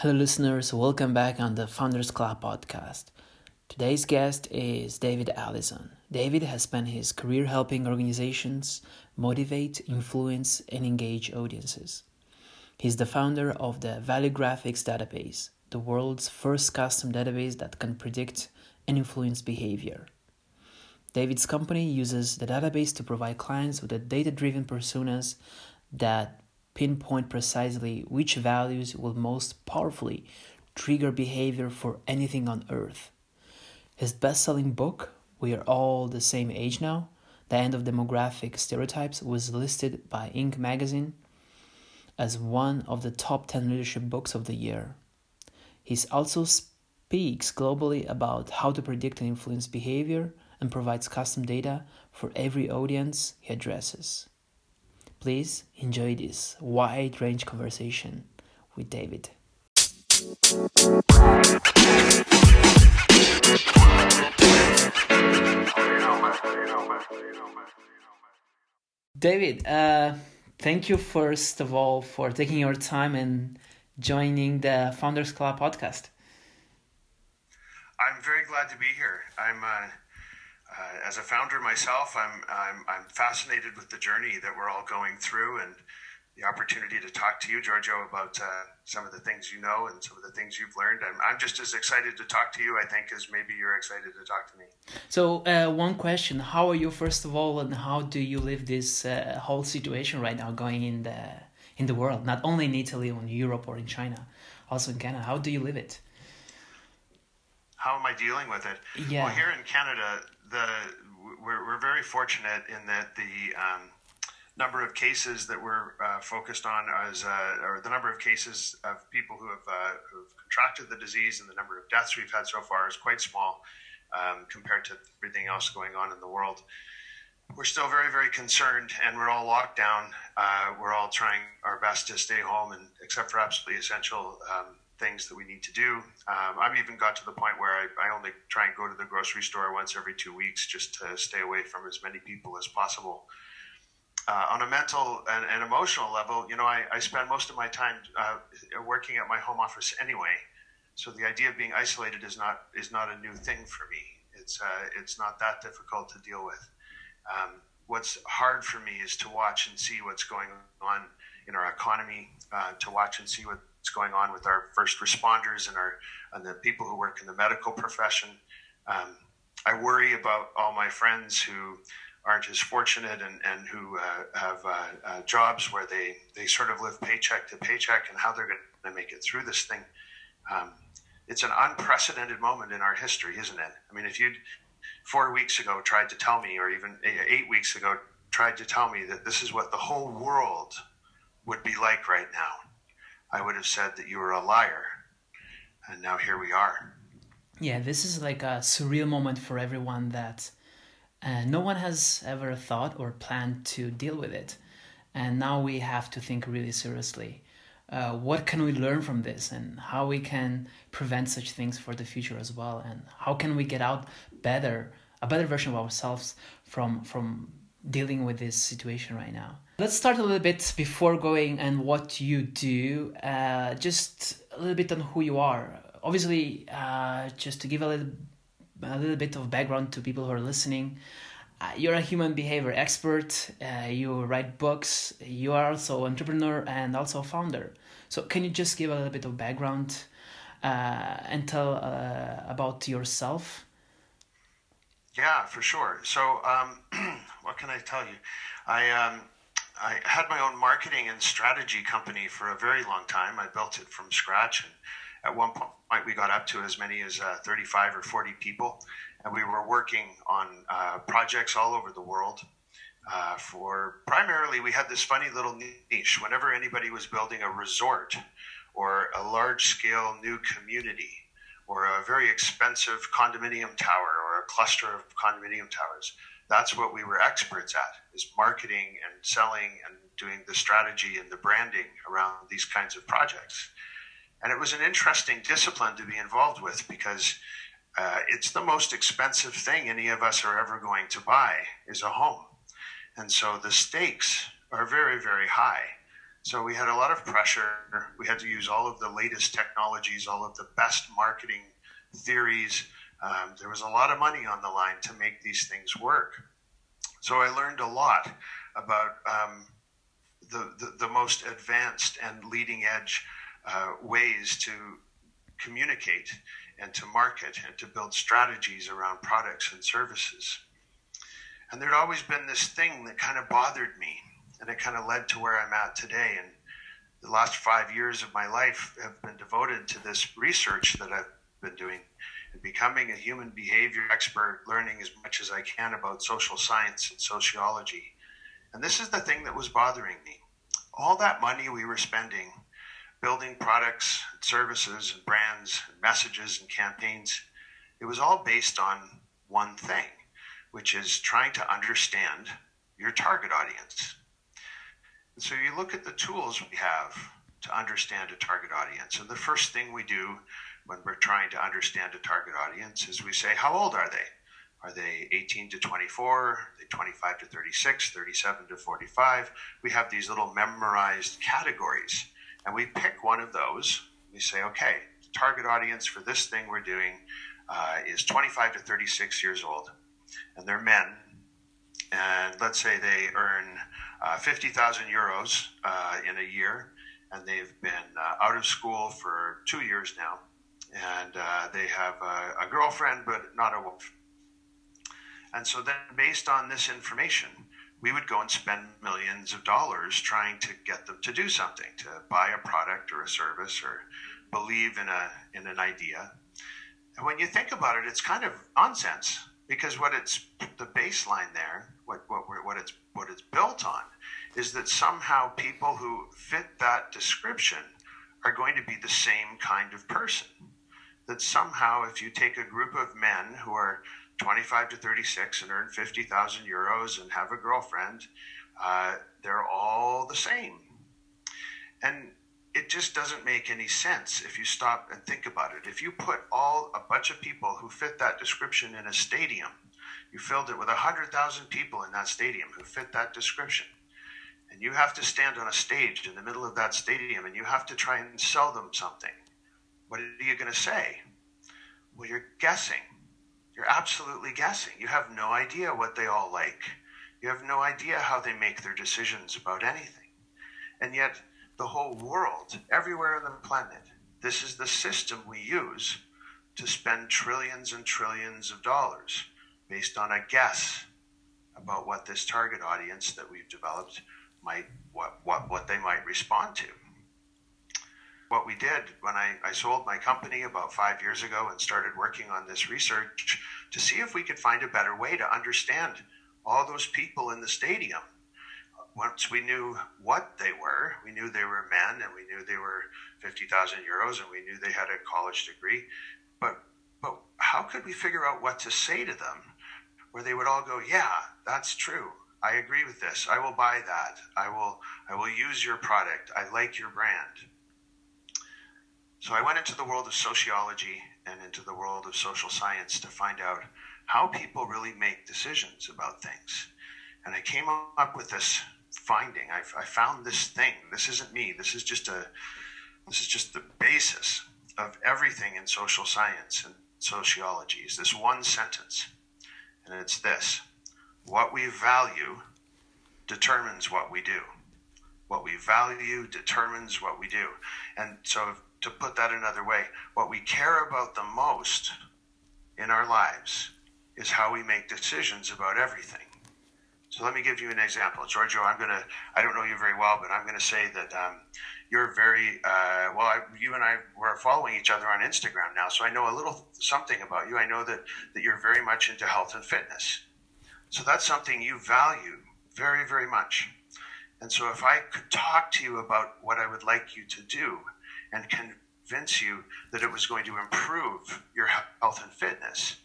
Hello, listeners. Welcome back on the Founders Club podcast. Today's guest is David Allison. David has spent his career helping organizations motivate, influence, and engage audiences. He's the founder of the Value Graphics database, the world's first custom database that can predict and influence behavior. David's company uses the database to provide clients with data driven personas that pinpoint precisely which values will most powerfully trigger behavior for anything on earth. His best selling book, We Are All the Same Age Now The End of Demographic Stereotypes, was listed by Inc. magazine as one of the top 10 leadership books of the year. He also speaks globally about how to predict and influence behavior and provides custom data for every audience he addresses. Please enjoy this wide range conversation with David. David, uh, thank you first of all for taking your time and joining the Founders Club podcast. I'm very glad to be here. I'm uh, uh, as a founder myself, I'm, I'm, I'm fascinated with the journey that we're all going through and the opportunity to talk to you, Giorgio, about uh, some of the things you know and some of the things you've learned. I'm, I'm just as excited to talk to you, I think, as maybe you're excited to talk to me. So, uh, one question How are you, first of all, and how do you live this uh, whole situation right now going in the, in the world, not only in Italy or in Europe or in China, also in Canada? How do you live it? How am I dealing with it? Yeah. Well, here in Canada, the we're, we're very fortunate in that the um, number of cases that we're uh, focused on as uh, or the number of cases of people who have uh, who've contracted the disease and the number of deaths we've had so far is quite small um, compared to everything else going on in the world. We're still very, very concerned, and we're all locked down. Uh, we're all trying our best to stay home, and except for absolutely essential um, things that we need to do. Um, I've even got to the point where I, I, only try and go to the grocery store once every two weeks just to stay away from as many people as possible. Uh, on a mental and, and, emotional level, you know, I, I spend most of my time uh, working at my home office anyway. So the idea of being isolated is not is not a new thing for me. It's uh, it's not that difficult to deal with. Um, what's hard for me is to watch and see what's going on in our economy, uh, to watch and see what going on with our first responders and our and the people who work in the medical profession. Um, I worry about all my friends who aren't as fortunate and, and who uh, have uh, uh, jobs where they, they sort of live paycheck to paycheck and how they're going to make it through this thing. Um, it's an unprecedented moment in our history, isn't it? I mean, if you'd four weeks ago tried to tell me, or even eight weeks ago tried to tell me that this is what the whole world would be like right now, I would have said that you were a liar. And now here we are. Yeah, this is like a surreal moment for everyone that uh, no one has ever thought or planned to deal with it. And now we have to think really seriously. Uh, what can we learn from this and how we can prevent such things for the future as well and how can we get out better a better version of ourselves from from dealing with this situation right now Let's start a little bit before going and what you do. Uh, just a little bit on who you are. Obviously, uh, just to give a little, a little bit of background to people who are listening. Uh, you're a human behavior expert. Uh, you write books. You are also entrepreneur and also a founder. So, can you just give a little bit of background uh, and tell uh, about yourself? Yeah, for sure. So, um, what can I tell you? I um, I had my own marketing and strategy company for a very long time. I built it from scratch, and at one point we got up to as many as uh, 35 or 40 people, and we were working on uh, projects all over the world. Uh, for primarily, we had this funny little niche. Whenever anybody was building a resort or a large-scale new community or a very expensive condominium tower or a cluster of condominium towers, that's what we were experts at is marketing and selling and doing the strategy and the branding around these kinds of projects and it was an interesting discipline to be involved with because uh, it's the most expensive thing any of us are ever going to buy is a home and so the stakes are very very high So we had a lot of pressure. We had to use all of the latest technologies, all of the best marketing theories. Um, there was a lot of money on the line to make these things work. So I learned a lot about um, the, the, the, most advanced and leading edge uh, ways to communicate and to market and to build strategies around products and services. And there'd always been this thing that kind of bothered me, and it kind of led to where I'm at today. And the last five years of my life have been devoted to this research that I've been doing and becoming a human behavior expert, learning as much as I can about social science and sociology. And this is the thing that was bothering me. All that money we were spending building products, and services, and brands, and messages, and campaigns, it was all based on one thing which is trying to understand your target audience. And so you look at the tools we have to understand a target audience. And the first thing we do when we're trying to understand a target audience is we say, How old are they? Are they 18 to 24? Are they 25 to 36, 37 to 45? We have these little memorized categories. And we pick one of those. We say, okay, the target audience for this thing we're doing uh, is 25 to 36 years old and they're men, and let's say they earn uh, 50,000 euros uh, in a year, and they've been uh, out of school for two years now, and uh, they have a, a girlfriend but not a wife. And so then, based on this information, we would go and spend millions of dollars trying to get them to do something, to buy a product or a service or believe in a in an idea. And when you think about it, it's kind of nonsense because what it's the baseline there, what what what it's what it's built on, is that somehow people who fit that description are going to be the same kind of person. That somehow, if you take a group of men who are 25 to 36 and earn 50,000 euros and have a girlfriend, uh, they're all the same. And it just doesn't make any sense if you stop and think about it. If you put all a bunch of people who fit that description in a stadium, you filled it with 100,000 people in that stadium who fit that description, and you have to stand on a stage in the middle of that stadium and you have to try and sell them something, what are you going to say? Well, you're guessing. You're absolutely guessing. You have no idea what they all like. You have no idea how they make their decisions about anything. And yet, the whole world, everywhere on the planet. This is the system we use to spend trillions and trillions of dollars based on a guess about what this target audience that we've developed might what what, what they might respond to. What we did when I, I sold my company about five years ago and started working on this research to see if we could find a better way to understand all those people in the stadium once we knew what they were, we knew they were men and we knew they were 50,000 euros and we knew they had a college degree. But, but how could we figure out what to say to them where they would all go, yeah, that's true. I agree with this. I will buy that. I will, I will use your product. I like your brand. So I went into the world of sociology and into the world of social science to find out how people really make decisions about things. And I came up with this finding. I, I found this thing. This isn't me. This is just a. This is just the basis of everything in social science and sociology. Is this one sentence, and it's this: What we value determines what we do. What we value determines what we do. And so, to put that another way, what we care about the most in our lives is how we make decisions about everything. So let me give you an example. Giorgio, I'm to, I don't know you very well, but I'm to say that um, you're very, uh, well, I, you and I were following each other on Instagram now, so I know a little something about you. I know that, that you're very much into health and fitness. So that's something you value very, very much. And so if I could talk to you about what I would like you to do and convince you that it was going to improve your health and fitness,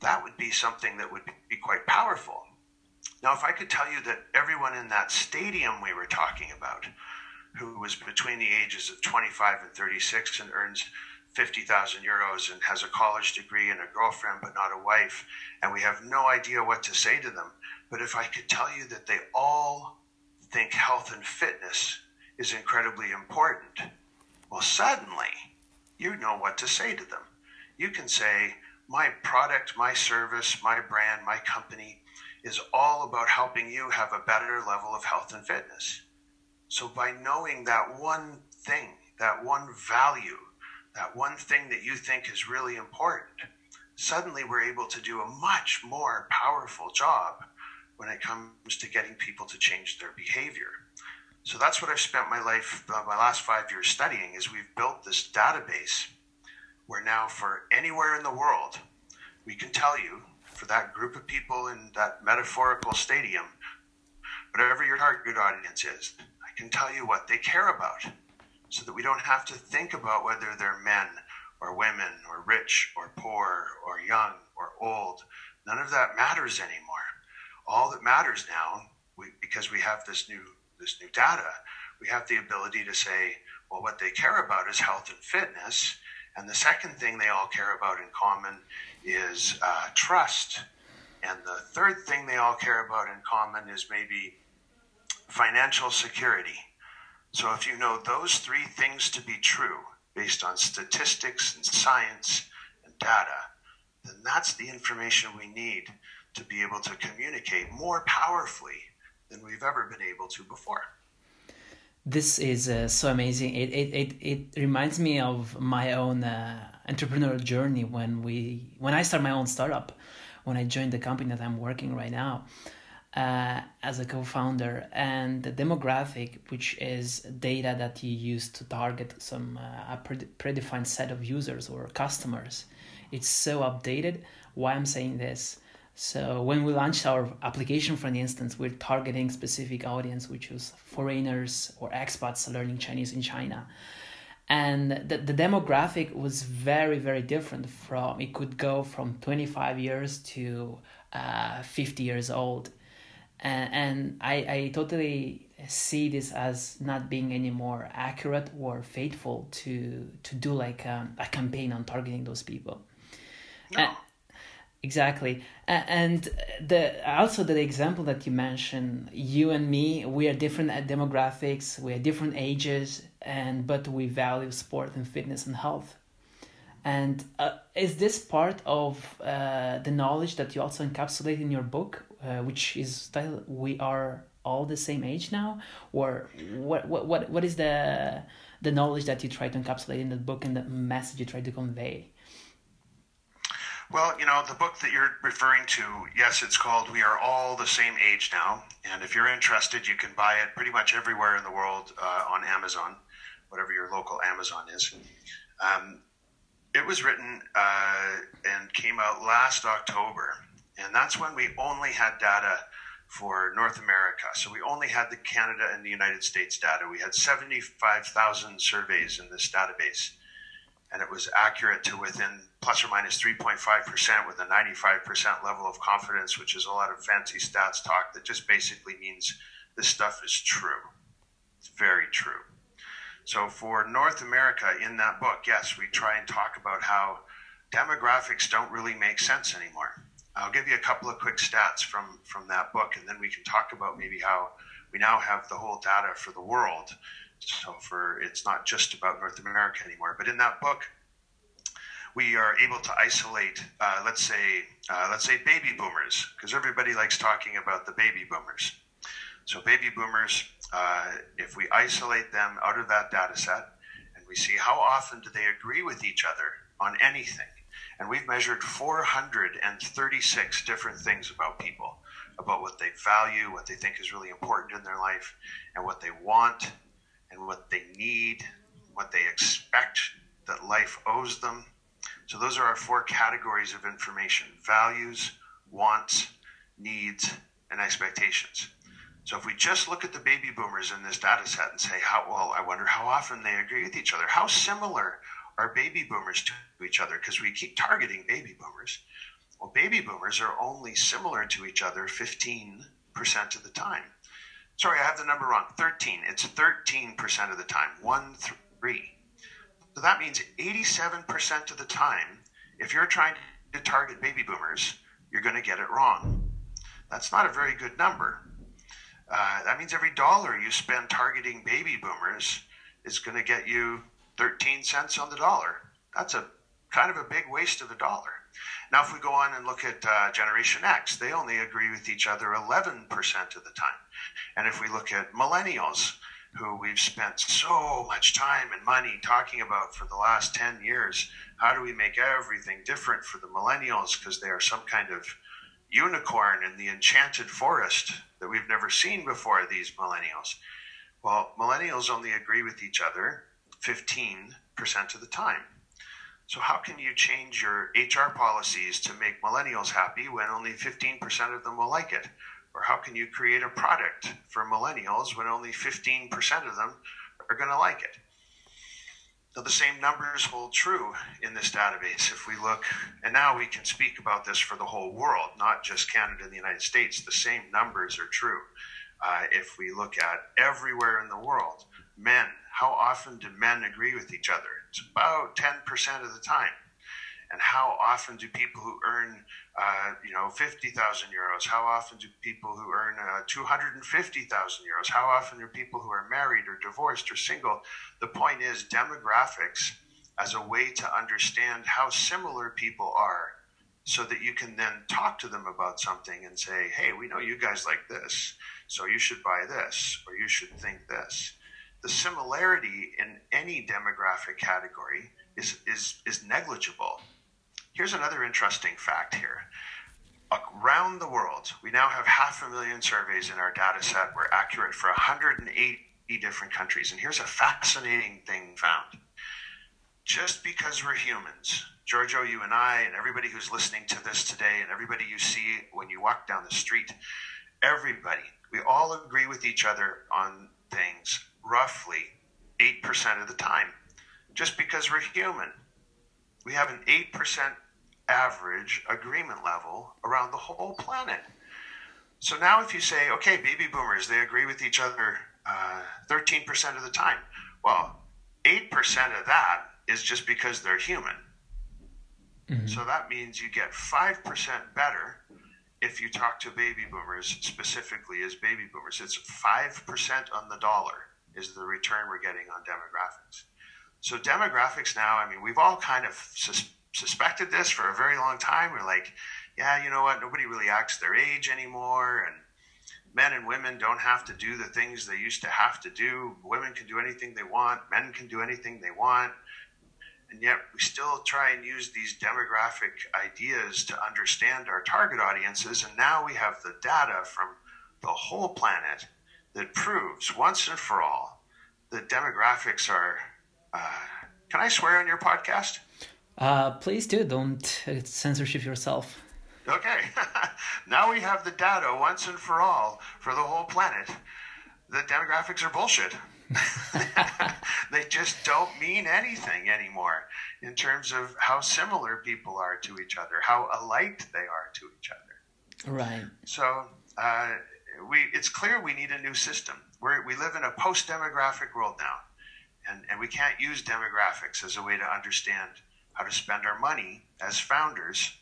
that would be something that would be quite powerful. Now, if I could tell you that everyone in that stadium we were talking about, who was between the ages of 25 and 36 and earns 50,000 euros and has a college degree and a girlfriend but not a wife, and we have no idea what to say to them. But if I could tell you that they all think health and fitness is incredibly important. Well, suddenly you know what to say to them. You can say, My product, my service, my brand, my company is all about helping you have a better level of health and fitness. So, by knowing that one thing, that one value, that one thing that you think is really important, suddenly we're able to do a much more powerful job when it comes to getting people to change their behavior. So that's what I've spent my life, uh, my last five years studying. Is we've built this database where now, for anywhere in the world, we can tell you for that group of people in that metaphorical stadium, whatever your target audience is, I can tell you what they care about, so that we don't have to think about whether they're men or women or rich or poor or young or old. None of that matters anymore. All that matters now, we, because we have this new this new data, we have the ability to say, well, what they care about is health and fitness. And the second thing they all care about in common is uh, trust. And the third thing they all care about in common is maybe financial security. So if you know those three things to be true, based on statistics and science and data, then that's the information we need to be able to communicate more powerfully than we've ever been able to before. This is uh, so amazing. It, it, it, it reminds me of my own uh, entrepreneurial journey when we when I started my own startup, when I joined the company that I'm working right now uh, as a co-founder, and the demographic, which is data that you use to target some uh, a predefined set of users or customers, it's so updated. Why I'm saying this? So when we launched our application, for instance, we're targeting specific audience, which was foreigners or expats learning Chinese in China. And the, the demographic was very, very different from, it could go from 25 years to uh, 50 years old. And, and I, I totally see this as not being any more accurate or faithful to, to do like um, a campaign on targeting those people. No. And, Exactly, and the also the example that you mentioned, you and me, we are different demographics, we are different ages, and but we value sport and fitness and health. And uh, is this part of uh, the knowledge that you also encapsulate in your book, uh, which is titled "We Are All the Same Age Now," or what? What? What? What is the the knowledge that you try to encapsulate in the book and the message you try to convey? Well, you know, the book that you're referring to, yes, it's called We Are All the Same Age Now. And if you're interested, you can buy it pretty much everywhere in the world uh, on Amazon, whatever your local Amazon is. Um, it was written uh, and came out last October. And that's when we only had data for North America. So we only had the Canada and the United States data. We had 75,000 surveys in this database and it was accurate to within plus or minus 3.5% with a 95% level of confidence, which is a lot of fancy stats talk that just basically means this stuff is true. It's very true. So for North America in that book, yes, we try and talk about how demographics don't really make sense anymore. I'll give you a couple of quick stats from, from that book, and then we can talk about maybe how we now have the whole data for the world so for it's not just about North America anymore. But in that book, we are able to isolate, uh, let's say, uh, let's say baby boomers, because everybody likes talking about the baby boomers. So baby boomers, uh, if we isolate them out of that data set, and we see how often do they agree with each other on anything, and we've measured 436 different things about people, about what they value, what they think is really important in their life, and what they want, and what they need, what they expect that life owes them. So, those are our four categories of information values, wants, needs, and expectations. So, if we just look at the baby boomers in this data set and say, how, well, I wonder how often they agree with each other, how similar are baby boomers to each other? Because we keep targeting baby boomers. Well, baby boomers are only similar to each other 15% of the time. Sorry, I have the number wrong. 13. It's 13% of the time. 1 3. So that means 87% of the time, if you're trying to target baby boomers, you're going to get it wrong. That's not a very good number. uh, that means every dollar you spend targeting baby boomers is going to get you 13 cents on the dollar. That's a kind of a big waste of a dollar. Now, if we go on and look at uh, Generation X, they only agree with each other 11% of the time. And if we look at millennials, who we've spent so much time and money talking about for the last 10 years, how do we make everything different for the millennials because they are some kind of unicorn in the enchanted forest that we've never seen before, these millennials? Well, millennials only agree with each other 15% of the time. So, how can you change your HR policies to make millennials happy when only 15% of them will like it? Or how can you create a product for millennials when only 15% of them are going to like it? So the same numbers hold true in this database. If we look, and now we can speak about this for the whole world, not just Canada and the United States, the same numbers are true. Uh, if we look at everywhere in the world, men, how often do men agree with each other? It's about 10% of the time. And how often do people who earn, uh, you know, 50,000 euros, how often do people who earn uh, 250,000 euros, how often are people who are married or divorced or single? The point is demographics as a way to understand how similar people are so that you can then talk to them about something and say, hey, we know you guys like this, so you should buy this or you should think this. The similarity in any demographic category is, is, is negligible. Here's another interesting fact here. Around the world, we now have half a million surveys in our data set. We're accurate for 180 different countries. And here's a fascinating thing found. Just because we're humans, Giorgio, you and I, and everybody who's listening to this today, and everybody you see when you walk down the street, everybody, we all agree with each other on things roughly 8% of the time just because we're human. We have an 8% average agreement level around the whole planet. So now, if you say, okay, baby boomers, they agree with each other uh, 13% of the time. Well, 8% of that is just because they're human. Mm-hmm. So that means you get 5% better if you talk to baby boomers specifically as baby boomers. It's 5% on the dollar is the return we're getting on demographics. So demographics now, I mean, we've all kind of sus- suspected this for a very long time. We're like, yeah, you know what? Nobody really acts their age anymore, and men and women don't have to do the things they used to have to do. Women can do anything they want. Men can do anything they want. And yet, we still try and use these demographic ideas to understand our target audiences. And now we have the data from the whole planet that proves once and for all that demographics are uh, can I swear on your podcast? Uh, please do. Don't uh, censorship yourself. Okay. now we have the data once and for all for the whole planet. The demographics are bullshit. they just don't mean anything anymore in terms of how similar people are to each other, how alike they are to each other. Right. So uh, we, it's clear we need a new system. We're, we live in a post demographic world now. And, and we can't use demographics as a way to understand how to spend our money as founders,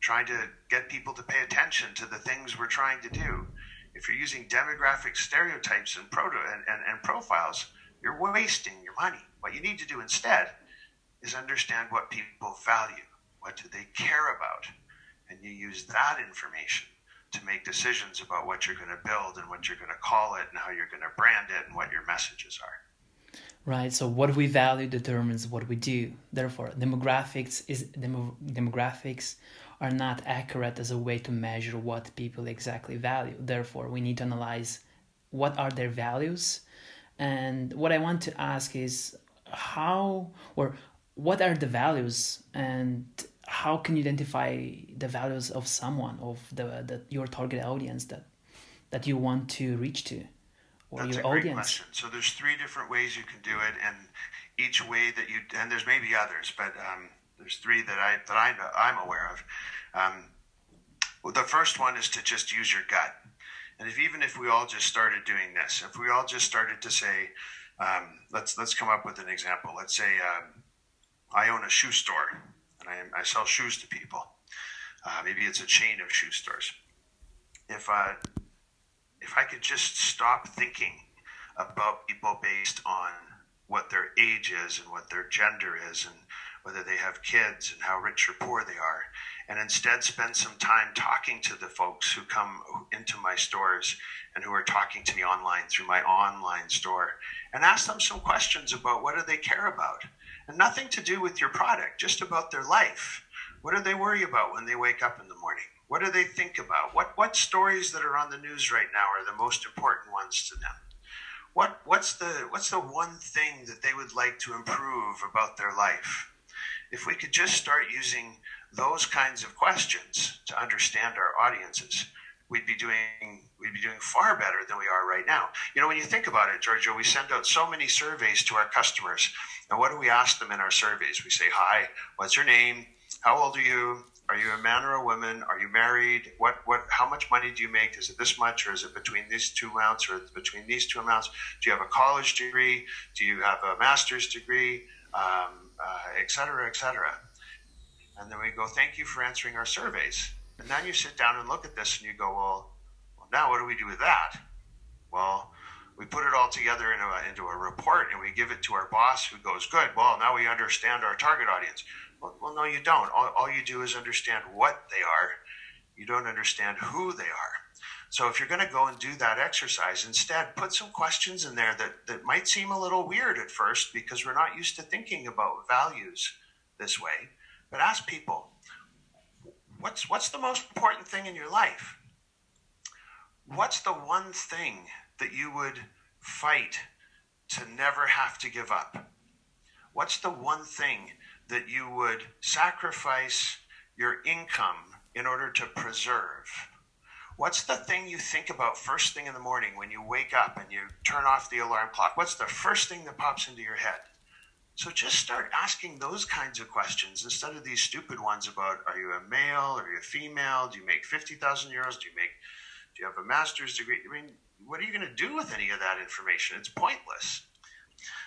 trying to get people to pay attention to the things we're trying to do. If you're using demographic stereotypes and, proto, and, and, and profiles, you're wasting your money. What you need to do instead is understand what people value, what do they care about, and you use that information to make decisions about what you're going to build and what you're going to call it and how you're going to brand it and what your messages are. Right so what we value determines what we do. Therefore demographics is demo, demographics are not accurate as a way to measure what people exactly value. Therefore we need to analyze what are their values. And what i want to ask is how or what are the values and how can you identify the values of someone of the, the your target audience that that you want to reach to or That's your audience? Question. So there's three different ways you can do it, and each way that you and there's maybe others, but um, there's three that I that I I'm aware of. Um, well, the first one is to just use your gut, and if even if we all just started doing this, if we all just started to say, um, let's let's come up with an example. Let's say um, I own a shoe store I, I sell shoes to people. Uh, maybe it's a chain of shoe stores. If uh, if I could just stop thinking about people based on what their age is and what their gender is and whether they have kids and how rich or poor they are, and instead spend some time talking to the folks who come into my stores and who are talking to me online through my online store and ask them some questions about what do they care about nothing to do with your product just about their life. What do they worry about when they wake up in the morning? What do they think about? What what stories that are on the news right now are the most important ones to them? What what's the what's the one thing that they would like to improve about their life? If we could just start using those kinds of questions to understand our audiences, we'd be doing we'd be doing far better than we are right now. You know, when you think about it, Giorgio, we send out so many surveys to our customers. And what do we ask them in our surveys? We say, Hi, what's your name? How old are you? Are you a man or a woman? Are you married? What what how much money do you make? Is it this much or is it between these two amounts or between these two amounts? Do you have a college degree? Do you have a master's degree? Um, uh, et cetera, et cetera. And then we go, thank you for answering our surveys. And then you sit down and look at this and you go, well, well now what do we do with that? Well, we put it all together into a, into a report and we give it to our boss who goes, good, well, now we understand our target audience. Well, well no, you don't. All, all you do is understand what they are. You don't understand who they are. So if you're going to go and do that exercise, instead put some questions in there that, that might seem a little weird at first because we're not used to thinking about values this way. But ask people, what's what's the most important thing in your life? What's the one thing that you would fight to never have to give up? What's the one thing that you would sacrifice your income in order to preserve? What's the thing you think about first thing in the morning when you wake up and you turn off the alarm clock? What's the first thing that pops into your head? So just start asking those kinds of questions instead of these stupid ones about are you a male? Are you a female? Do you make 50,000 euros? Do you make, do you have a master's degree? I mean, what are you going to do with any of that information? It's pointless.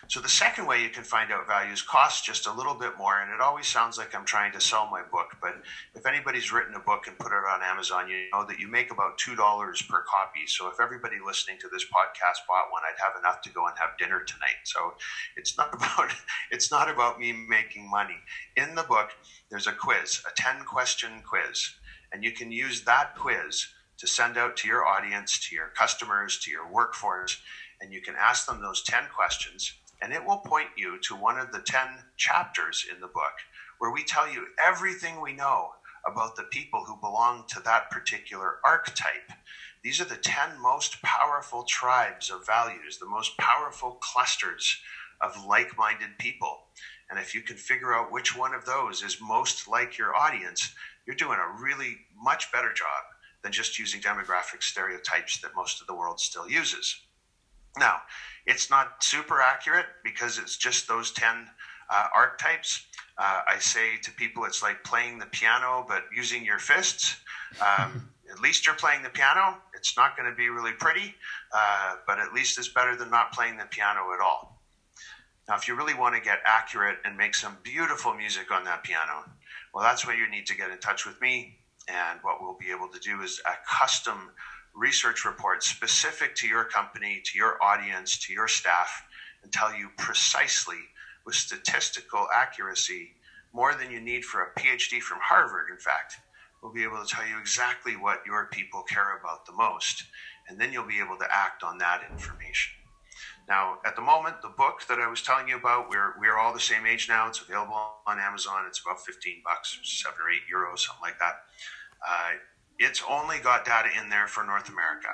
So the second way you can find out values costs just a little bit more, and it always sounds like I'm trying to sell my book. But if anybody's written a book and put it on Amazon, you know that you make about two dollars per copy. So if everybody listening to this podcast bought one, I'd have enough to go and have dinner tonight. So it's not about it's not about me making money. In the book, there's a quiz, a ten question quiz, and you can use that quiz to send out to your audience, to your customers, to your workforce and you can ask them those 10 questions, and it will point you to one of the 10 chapters in the book where we tell you everything we know about the people who belong to that particular archetype. These are the 10 most powerful tribes of values, the most powerful clusters of like minded people. And if you can figure out which one of those is most like your audience, you're doing a really much better job than just using demographic stereotypes that most of the world still uses. Now, it's not super accurate because it's just those 10 uh, archetypes. Uh, I say to people, it's like playing the piano, but using your fists. Um, at least you're playing the piano. It's not going to be really pretty, uh, but at least it's better than not playing the piano at all. Now, if you really want to get accurate and make some beautiful music on that piano, well, that's where you need to get in touch with me. And what we'll be able to do is a custom research report specific to your company, to your audience, to your staff, and tell you precisely with statistical accuracy more than you need for a PhD from Harvard, in fact. We'll be able to tell you exactly what your people care about the most, and then you'll be able to act on that information. Now, at the moment, the book that I was telling you about, we're, we're all the same age now. It's available on Amazon. It's about 15 bucks, seven or eight euros, something like that. Uh, it's only got data in there for North America.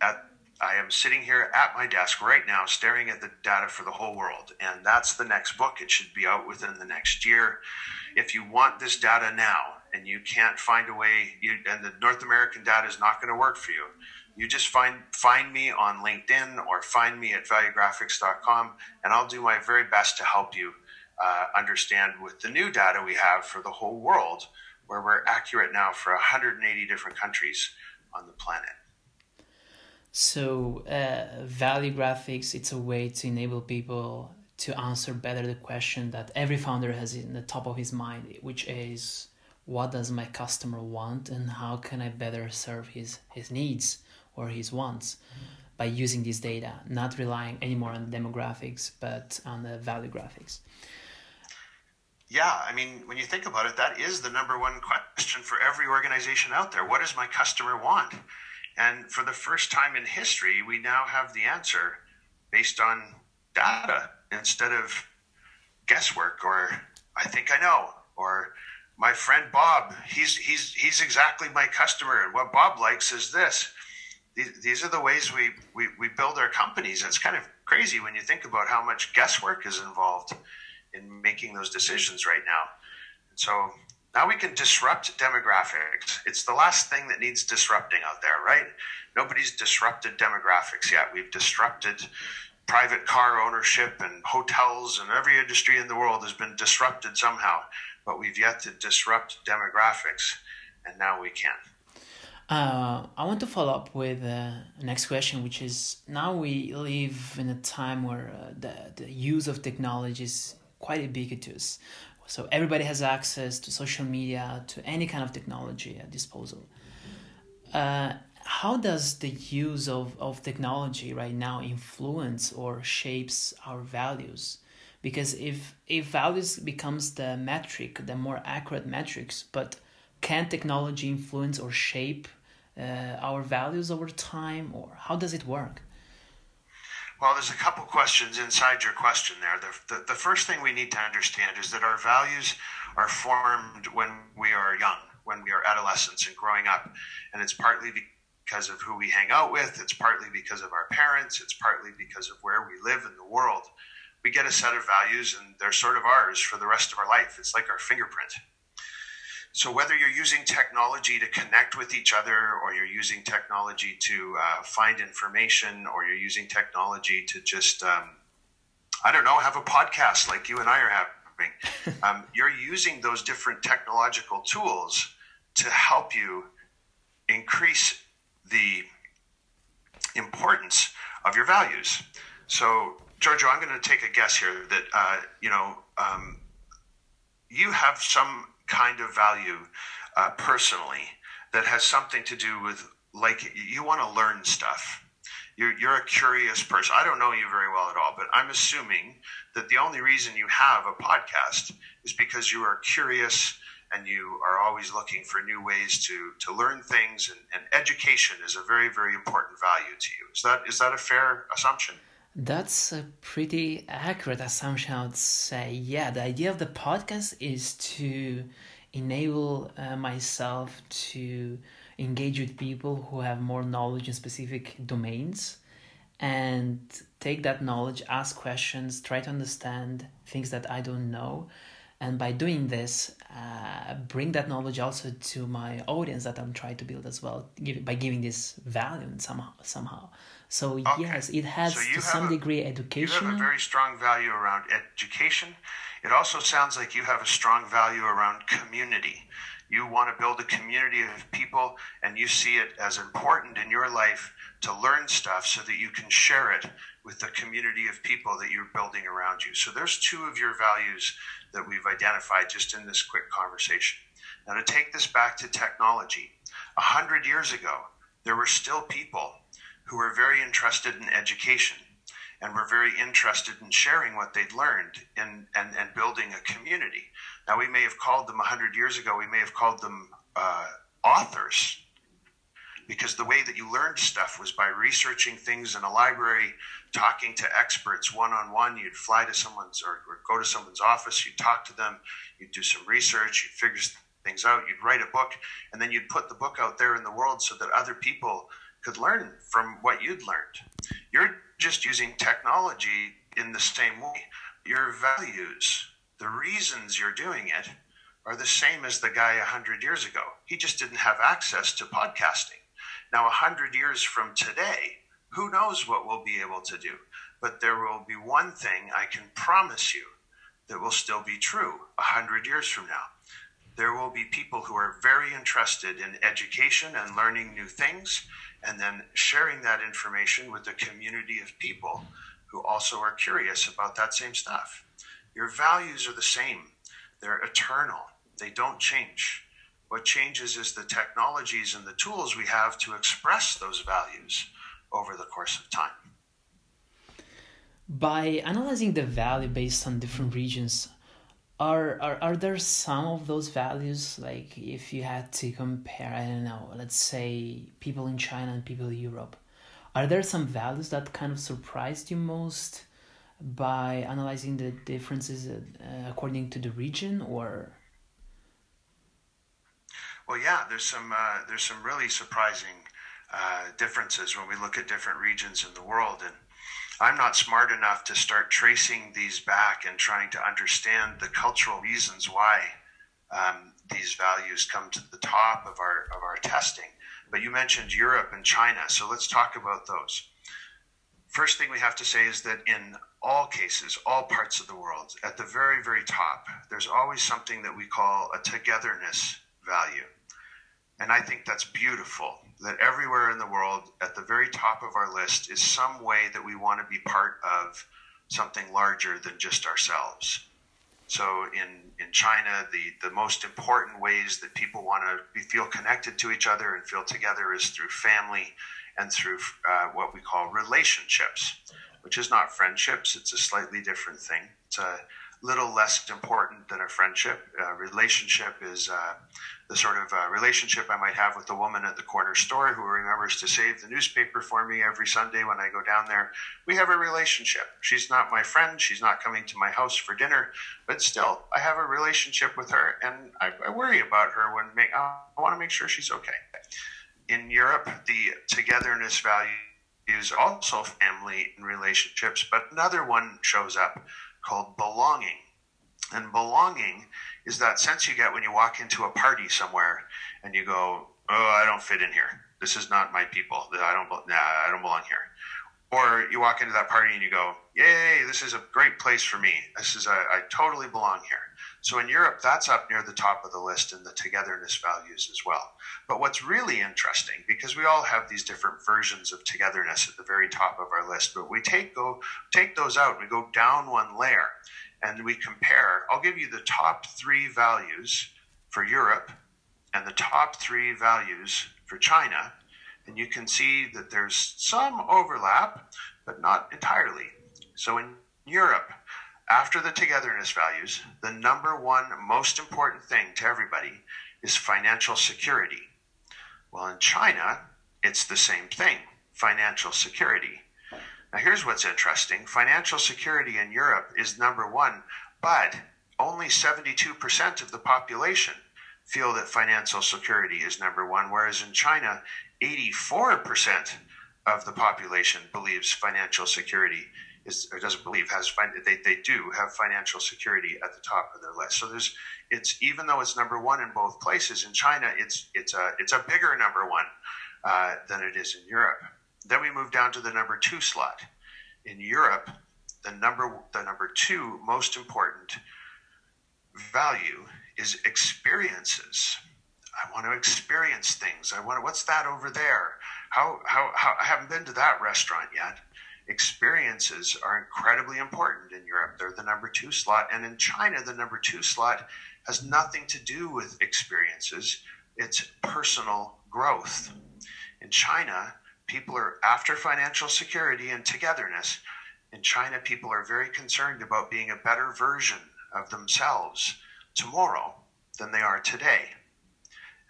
At, I am sitting here at my desk right now staring at the data for the whole world, and that's the next book. It should be out within the next year. If you want this data now and you can't find a way, you, and the North American data is not going to work for you, you just find find me on LinkedIn or find me at valuegraphics.com, and I'll do my very best to help you uh, understand with the new data we have for the whole world where we're accurate now for 180 different countries on the planet. So, uh, value graphics, it's a way to enable people to answer better the question that every founder has in the top of his mind, which is what does my customer want and how can I better serve his, his needs or his wants by using this data, not relying anymore on demographics but on the value graphics. Yeah, I mean, when you think about it, that is the number one question for every organization out there. What does my customer want? And for the first time in history, we now have the answer based on data instead of guesswork or I think I know or my friend Bob, he's he's he's exactly my customer and what Bob likes is this. These, these are the ways we, we, we build our companies. It's kind of crazy when you think about how much guesswork is involved in making those decisions right now. So now we can disrupt demographics. It's the last thing that needs disrupting out there, right? Nobody's disrupted demographics yet. We've disrupted private car ownership and hotels and every industry in the world has been disrupted somehow, but we've yet to disrupt demographics, and now we can. Uh, I want to follow up with uh, next question, which is now we live in a time where uh, the, the use of technology is quite ubiquitous. So everybody has access to social media, to any kind of technology at disposal. Uh, how does the use of, of technology right now influence or shapes our values because if if values becomes the metric the more accurate metrics but can technology influence or shape uh, our values over time or how does it work well there's a couple questions inside your question there the, the, the first thing we need to understand is that our values are formed when we are young when we are adolescents and growing up and it's partly because of who we hang out with, it's partly because of our parents, it's partly because of where we live in the world. We get a set of values and they're sort of ours for the rest of our life. It's like our fingerprint. So, whether you're using technology to connect with each other, or you're using technology to uh, find information, or you're using technology to just, um, I don't know, have a podcast like you and I are having, um, you're using those different technological tools to help you increase the importance of your values. So, Giorgio, I'm going to take a guess here that uh, you know um, you have some kind of value uh, personally that has something to do with like you want to learn stuff. You're, you're a curious person. I don't know you very well at all, but I'm assuming that the only reason you have a podcast is because you are curious and you are always looking for new ways to to learn things and, and education is a very very important value to you is that is that a fair assumption that's a pretty accurate assumption i would say. Yeah the idea of the podcast is to enable uh, myself to engage with people who have more knowledge in specific domains and take that knowledge ask questions try to understand things that i don't know. And by doing this uh, bring that knowledge also to my audience that i'm trying to build as well give, by giving this value somehow somehow so okay. yes it has so to some a, degree education you have a very strong value around education it also sounds like you have a strong value around community you want to build a community of people and you see it as important in your life to learn stuff so that you can share it with the community of people that you're building around you. So there's two of your values that we've identified just in this quick conversation. Now, to take this back to technology, a hundred years ago, there were still people who were very interested in education and were very interested in sharing what they'd learned and, and, and building a community. Now, we may have called them 100 years ago, we may have called them uh, authors because the way that you learned stuff was by researching things in a library, talking to experts one on one. You'd fly to someone's or, or, go to someone's office, you'd talk to them, you'd do some research, you'd figure things out, you'd write a book, and then you'd put the book out there in the world so that other people could learn from what you'd learned. You're just using technology in the same way. Your values, the reasons you're doing it, are the same as the guy 100 years ago. He just didn't have access to podcasting. Now, 100 years from today, who knows what we'll be able to do? But there will be one thing I can promise you that will still be true 100 years from now. There will be people who are very interested in education and learning new things, and then sharing that information with a community of people who also are curious about that same stuff. Your values are the same, they're eternal, they don't change. What changes is the technologies and the tools we have to express those values over the course of time. By analyzing the value based on different regions, are, are are there some of those values like if you had to compare i don't know let's say people in china and people in europe are there some values that kind of surprised you most by analyzing the differences uh, according to the region or? Well yeah there's some uh, there's some really surprising uh, differences when we look at different regions in the world and I'm not smart enough to start tracing these back and trying to understand the cultural reasons why um, these values come to the top of our of our testing. But you mentioned Europe and China, so let's talk about those. First thing we have to say is that in all cases, all parts of the world, at the very, very top, there's always something that we call a togetherness value. And I think that's beautiful that everywhere in the world, at the very top of our list, is some way that we want to be part of something larger than just ourselves. So in, in China, the, the most important ways that people want to be, feel connected to each other and feel together is through family and through uh, what we call relationships, which is not friendships. It's a slightly different thing. It's a little less important than a friendship. A relationship is uh, the sort of uh, relationship I might have with the woman at the corner store who remembers to save the newspaper for me every Sunday when I go down there. We have a relationship. She's not my friend. She's not coming to my house for dinner, but still, I have a relationship with her, and I, I worry about her when make, I want to make sure she's okay. In Europe, the togetherness value is also family and relationships, but another one shows up called belonging. And belonging is that sense you get when you walk into a party somewhere and you go, "Oh, I don't fit in here. This is not my people. I don't. Nah, I don't belong here." Or you walk into that party and you go, "Yay! This is a great place for me. This is I totally belong here." So in Europe, that's up near the top of the list in the togetherness values as well. But what's really interesting, because we all have these different versions of togetherness at the very top of our list, but we take go take those out, and we go down one layer and we compare, I'll give you the top three values for Europe and the top three values for China. And you can see that there's some overlap, but not entirely. So in Europe, after the togetherness values, the number one most important thing to everybody is financial security. Well, in China, it's the same thing financial security. Now, here's what's interesting financial security in Europe is number one, but only 72% of the population feel that financial security is number one, whereas in China, 84% of the population believes financial security is, or doesn't believe has they, they do have financial security at the top of their list. So there's it's even though it's number one in both places in China, it's it's a it's a bigger number one uh, than it is in Europe. Then we move down to the number two slot. In Europe, the number the number two most important value is experiences. I want to experience things. I want to, what's that over there? How, how, how I haven't been to that restaurant yet. Experiences are incredibly important in Europe. They're the number two slot. And in China, the number two slot has nothing to do with experiences. It's personal growth. In China, people are after financial security and togetherness. In China, people are very concerned about being a better version of themselves tomorrow than they are today.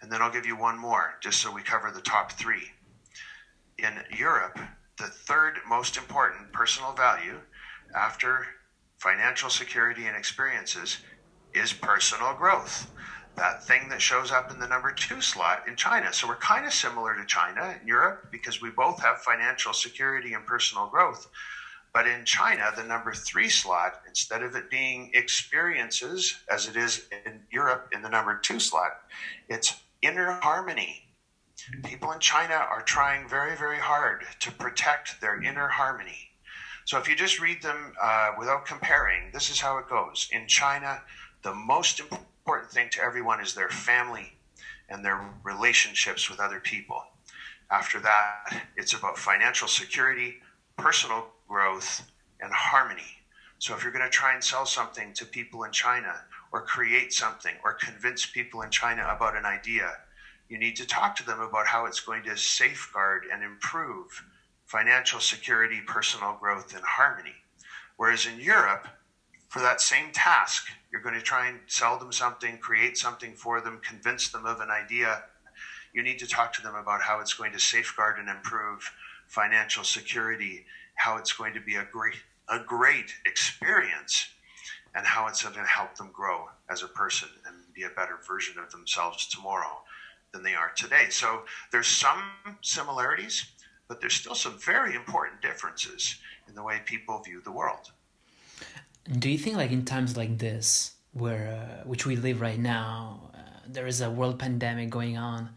And then I'll give you one more, just so we cover the top three. In Europe, the third most important personal value after financial security and experiences is personal growth that thing that shows up in the number two slot in China. So we're kind of similar to China in Europe because we both have financial security and personal growth. But in China, the number three slot, instead of it being experiences as it is in Europe in the number two slot, it's inner harmony. People in China are trying very, very hard to protect their inner harmony. So if you just read them uh, without comparing, this is how it goes. In China, the most important important thing to everyone is their family and their relationships with other people. After that, it's about financial security, personal growth, and harmony. So if you're going to try and sell something to people in China or create something or convince people in China about an idea. You need to talk to them about how it's going to safeguard and improve financial security, personal growth, and harmony. Whereas in Europe, for that same task, you're going to try and sell them something, create something for them, convince them of an idea. You need to talk to them about how it's going to safeguard and improve financial security, how it's going to be a great a great experience and how it's going to help them grow as a person and be a better version of themselves tomorrow than they are today. So there's some similarities, but there's still some very important differences in the way people view the world. Do you think, like in times like this, where uh, which we live right now, uh, there is a world pandemic going on?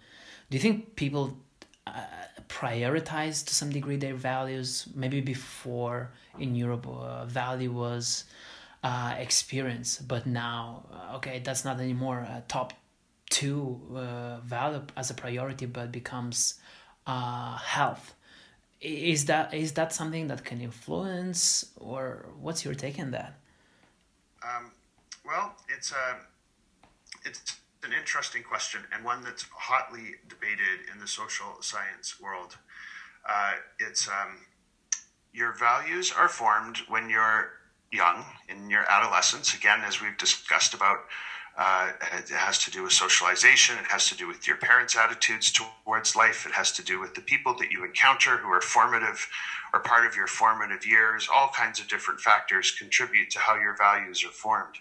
Do you think people uh, prioritize to some degree their values? Maybe before in Europe, uh, value was uh, experience, but now, uh, okay, that's not anymore top two value as a priority, but becomes health. Is that is that something that can influence, or what's your take on that? Um, well, it's a it's an interesting question and one that's hotly debated in the social science world. Uh, it's um, your values are formed when you're young in your adolescence. Again, as we've discussed about, uh, it has to do with socialization. It has to do with your parents' attitudes towards life. It has to do with the people that you encounter who are formative or part of your formative years. All kinds of different factors contribute to how your values are formed.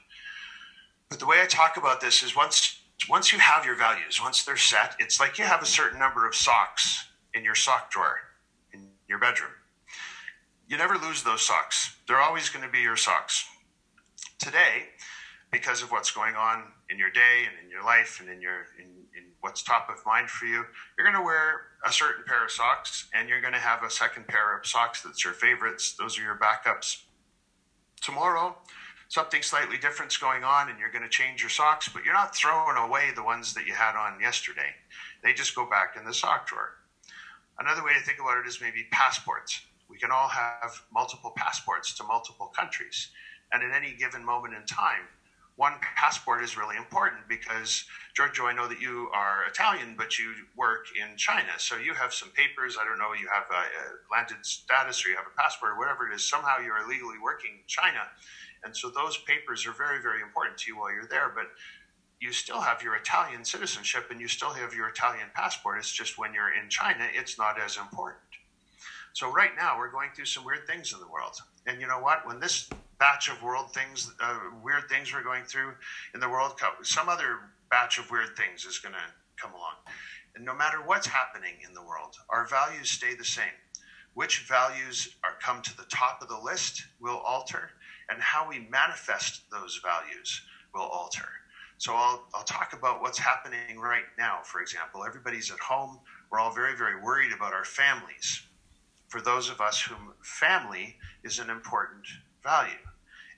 But the way I talk about this is once once you have your values, once they're set, it's like you have a certain number of socks in your sock drawer in your bedroom you never lose those socks. They're always going to be your socks. Today, because of what's going on in your day and in your life and in your in, in what's top of mind for you, you're going to wear a certain pair of socks and you're going to have a second pair of socks that's your favorites. Those are your backups. Tomorrow, something slightly different's going on and you're going to change your socks, but you're not throwing away the ones that you had on yesterday. They just go back in the sock drawer. Another way to think about it is maybe passports we can all have multiple passports to multiple countries. And at any given moment in time, one passport is really important because, Giorgio, I know that you are Italian, but you work in China. So you have some papers. I don't know, you have a, a landed status or you have a passport or whatever it is. Somehow you're illegally working in China. And so those papers are very, very important to you while you're there. But you still have your Italian citizenship and you still have your Italian passport. It's just when you're in China, it's not as important. So right now we're going through some weird things in the world. And you know what? When this batch of world things, uh, weird things we're going through in the world, Cup. some other batch of weird things is going to come along. And no matter what's happening in the world, our values stay the same. Which values are come to the top of the list will alter, and how we manifest those values will alter. So I'll, I'll talk about what's happening right now. For example, everybody's at home. We're all very, very worried about our families for those of us whom family is an important value.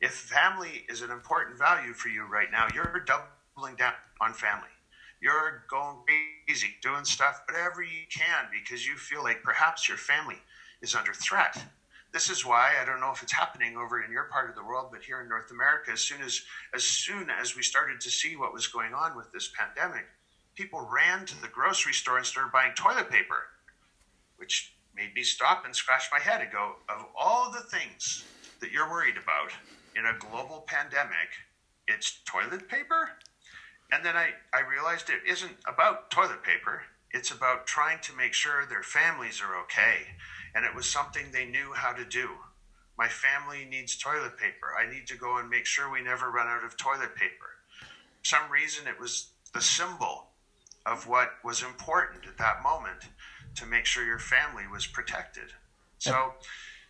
If family is an important value for you right now, you're doubling down on family. You're going crazy, doing stuff, whatever you can, because you feel like perhaps your family is under threat. This is why I don't know if it's happening over in your part of the world, but here in North America, as soon as as soon as we started to see what was going on with this pandemic, people ran to the grocery store and started buying toilet paper, which made me stop and scratch my head and go, of all the things that you're worried about in a global pandemic, it's toilet paper? And then I, I realized it isn't about toilet paper. It's about trying to make sure their families are okay. And it was something they knew how to do. My family needs toilet paper. I need to go and make sure we never run out of toilet paper. For some reason, it was the symbol of what was important at that moment to make sure your family was protected. So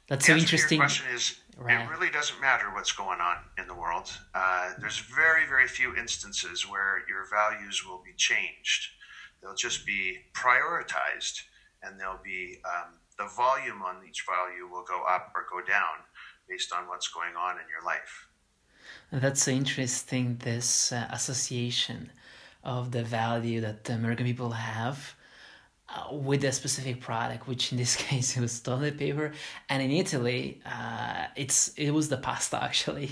that's so interesting. Your question is, right. it really doesn't matter what's going on in the world. Uh, there's very, very few instances where your values will be changed. They'll just be prioritized, and they'll be um, the volume on each value will go up or go down based on what's going on in your life. That's so interesting. This uh, association of the value that the American people have uh, with a specific product, which in this case it was toilet paper, and in Italy, uh, it's it was the pasta actually.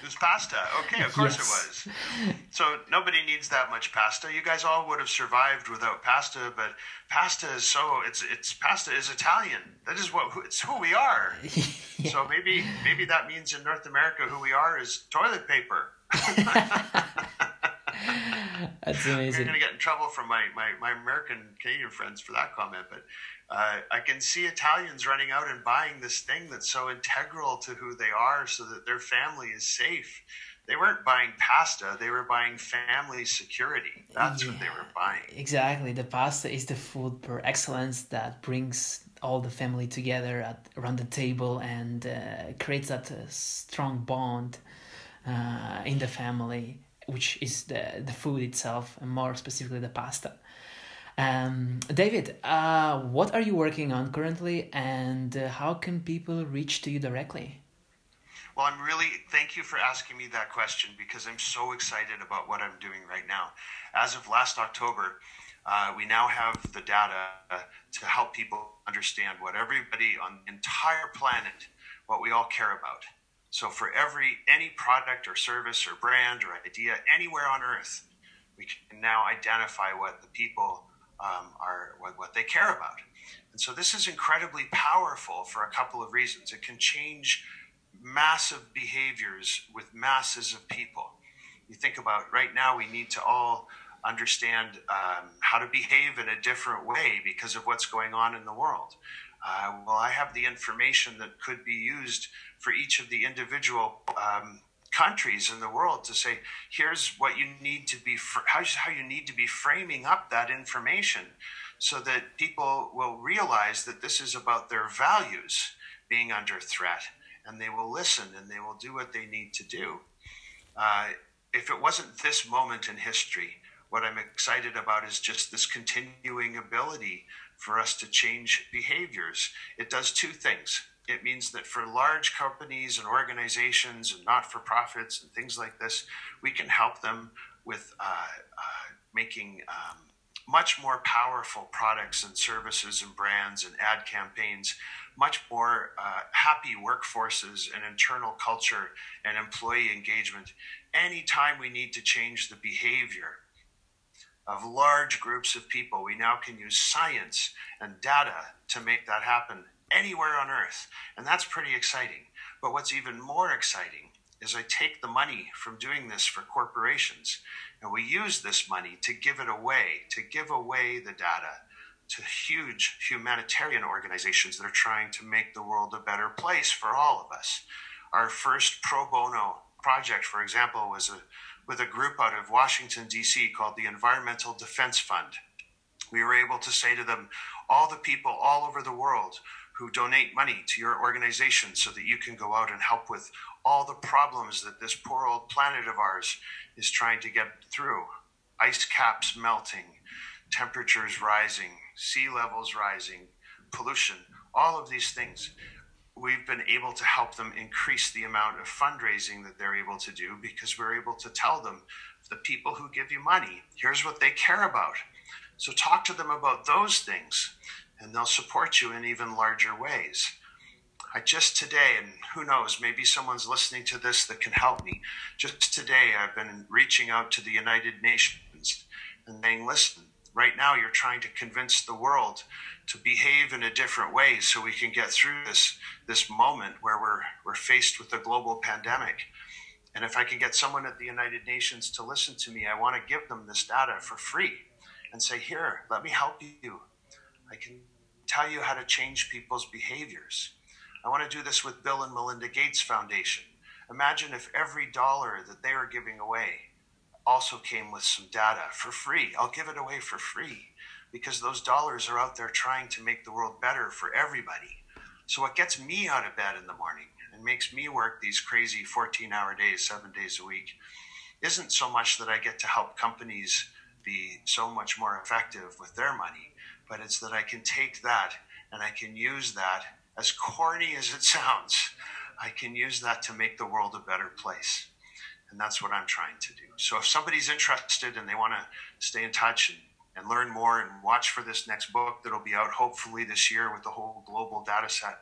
It was pasta. Okay, of course yes. it was. So nobody needs that much pasta. You guys all would have survived without pasta, but pasta is so it's it's pasta is Italian. That is what it's who we are. yeah. So maybe maybe that means in North America who we are is toilet paper. That's amazing. You're going to get in trouble from my, my, my American Canadian friends for that comment, but uh, I can see Italians running out and buying this thing that's so integral to who they are so that their family is safe. They weren't buying pasta, they were buying family security. That's yeah, what they were buying. Exactly. The pasta is the food per excellence that brings all the family together at, around the table and uh, creates that uh, strong bond uh, in the family, which is the, the food itself, and more specifically the pasta. Um, David, uh, what are you working on currently, and uh, how can people reach to you directly? Well, I'm really thank you for asking me that question because I'm so excited about what I'm doing right now. As of last October, uh, we now have the data uh, to help people understand what everybody on the entire planet, what we all care about. So for every any product or service or brand or idea anywhere on Earth, we can now identify what the people um, are what, what they care about. And so this is incredibly powerful for a couple of reasons. It can change massive behaviors with masses of people. You think about right now, we need to all understand um, how to behave in a different way because of what's going on in the world. Uh, well, I have the information that could be used for each of the individual um, countries in the world to say, here's what you need to be, how, how you need to be framing up that information so that people will realize that this is about their values being under threat and they will listen and they will do what they need to do. Uh, if it wasn't this moment in history, what I'm excited about is just this continuing ability for us to change behaviors. It does two things. It means that for large companies and organizations and not for profits and things like this, we can help them with uh, uh, making um, much more powerful products and services and brands and ad campaigns, much more uh, happy workforces and internal culture and employee engagement. Anytime we need to change the behavior of large groups of people, we now can use science and data to make that happen anywhere on earth. And that's pretty exciting. But what's even more exciting is I take the money from doing this for corporations and we use this money to give it away, to give away the data to huge humanitarian organizations that are trying to make the world a better place for all of us. Our first pro bono project, for example, was a, with a group out of Washington, D.C. called the Environmental Defense Fund. We were able to say to them, all the people all over the world who donate money to your organization so that you can go out and help with all the problems that this poor old planet of ours is trying to get through. Ice caps melting, temperatures rising, sea levels rising, pollution, all of these things. We've been able to help them increase the amount of fundraising that they're able to do because we're able to tell them the people who give you money, here's what they care about. So talk to them about those things and they'll support you in even larger ways. I just today, and who knows, maybe someone's listening to this that can help me. Just today, I've been reaching out to the United Nations and saying, listen, right now you're trying to convince the world to behave in a different way so we can get through this, this moment where we're, we're faced with a global pandemic. And if I can get someone at the United Nations to listen to me, I want to give them this data for free and say, here, let me help you I can tell you how to change people's behaviors. I want to do this with Bill and Melinda Gates Foundation. Imagine if every dollar that they are giving away also came with some data for free. I'll give it away for free because those dollars are out there trying to make the world better for everybody. So, what gets me out of bed in the morning and makes me work these crazy 14 hour days, seven days a week, isn't so much that I get to help companies be so much more effective with their money but it's that I can take that and I can use that, as corny as it sounds, I can use that to make the world a better place. And that's what I'm trying to do. So if somebody's interested and they want to stay in touch and, and learn more and watch for this next book that'll be out hopefully this year with the whole global data set,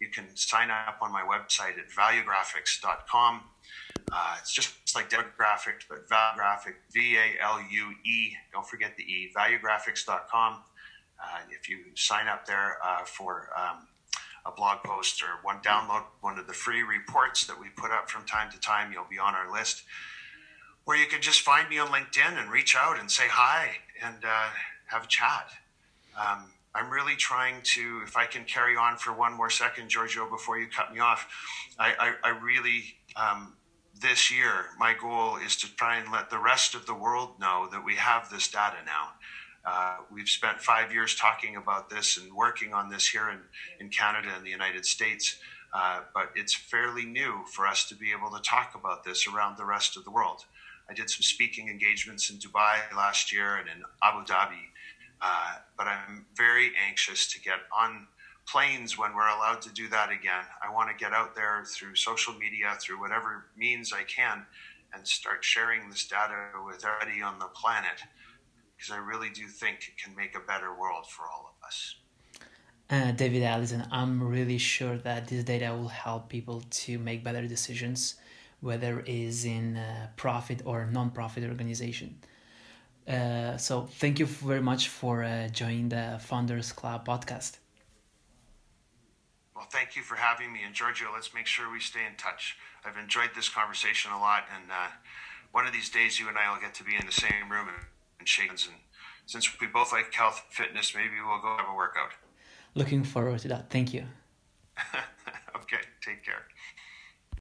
you can sign up on my website at valuegraphics.com. Uh, it's just it's like demographic, but valuegraphic, V A L U E, don't forget the E, valuegraphics.com. Uh, if you sign up there uh, for um, a blog post or one download one of the free reports that we put up from time to time, you'll be on our list. Or you can just find me on LinkedIn and reach out and say hi and uh, have a chat. Um, I'm really trying to, if I can carry on for one more second, Giorgio, before you cut me off, I, I, I really, um, this year, my goal is to try and let the rest of the world know that we have this data now. Uh, we've spent five years talking about this and working on this here in, in Canada and the United States, uh, but it's fairly new for us to be able to talk about this around the rest of the world. I did some speaking engagements in Dubai last year and in Abu Dhabi uh, but I'm very anxious to get on planes when we're allowed to do that again. I want to get out there through social media, through whatever means I can, and start sharing this data with everybody on the planet because I really do think it can make a better world for all of us. Uh, David Allison, I'm really sure that this data will help people to make better decisions, whether it is in a profit or non-profit organization. Uh, so thank you very much for uh, joining the Founders Club podcast. Well, thank you for having me. And Giorgio, let's make sure we stay in touch. I've enjoyed this conversation a lot. And uh, one of these days, you and I will get to be in the same room and, and shake hands. And since we both like health and fitness, maybe we'll go have a workout. Looking forward to that. Thank you. okay, take care.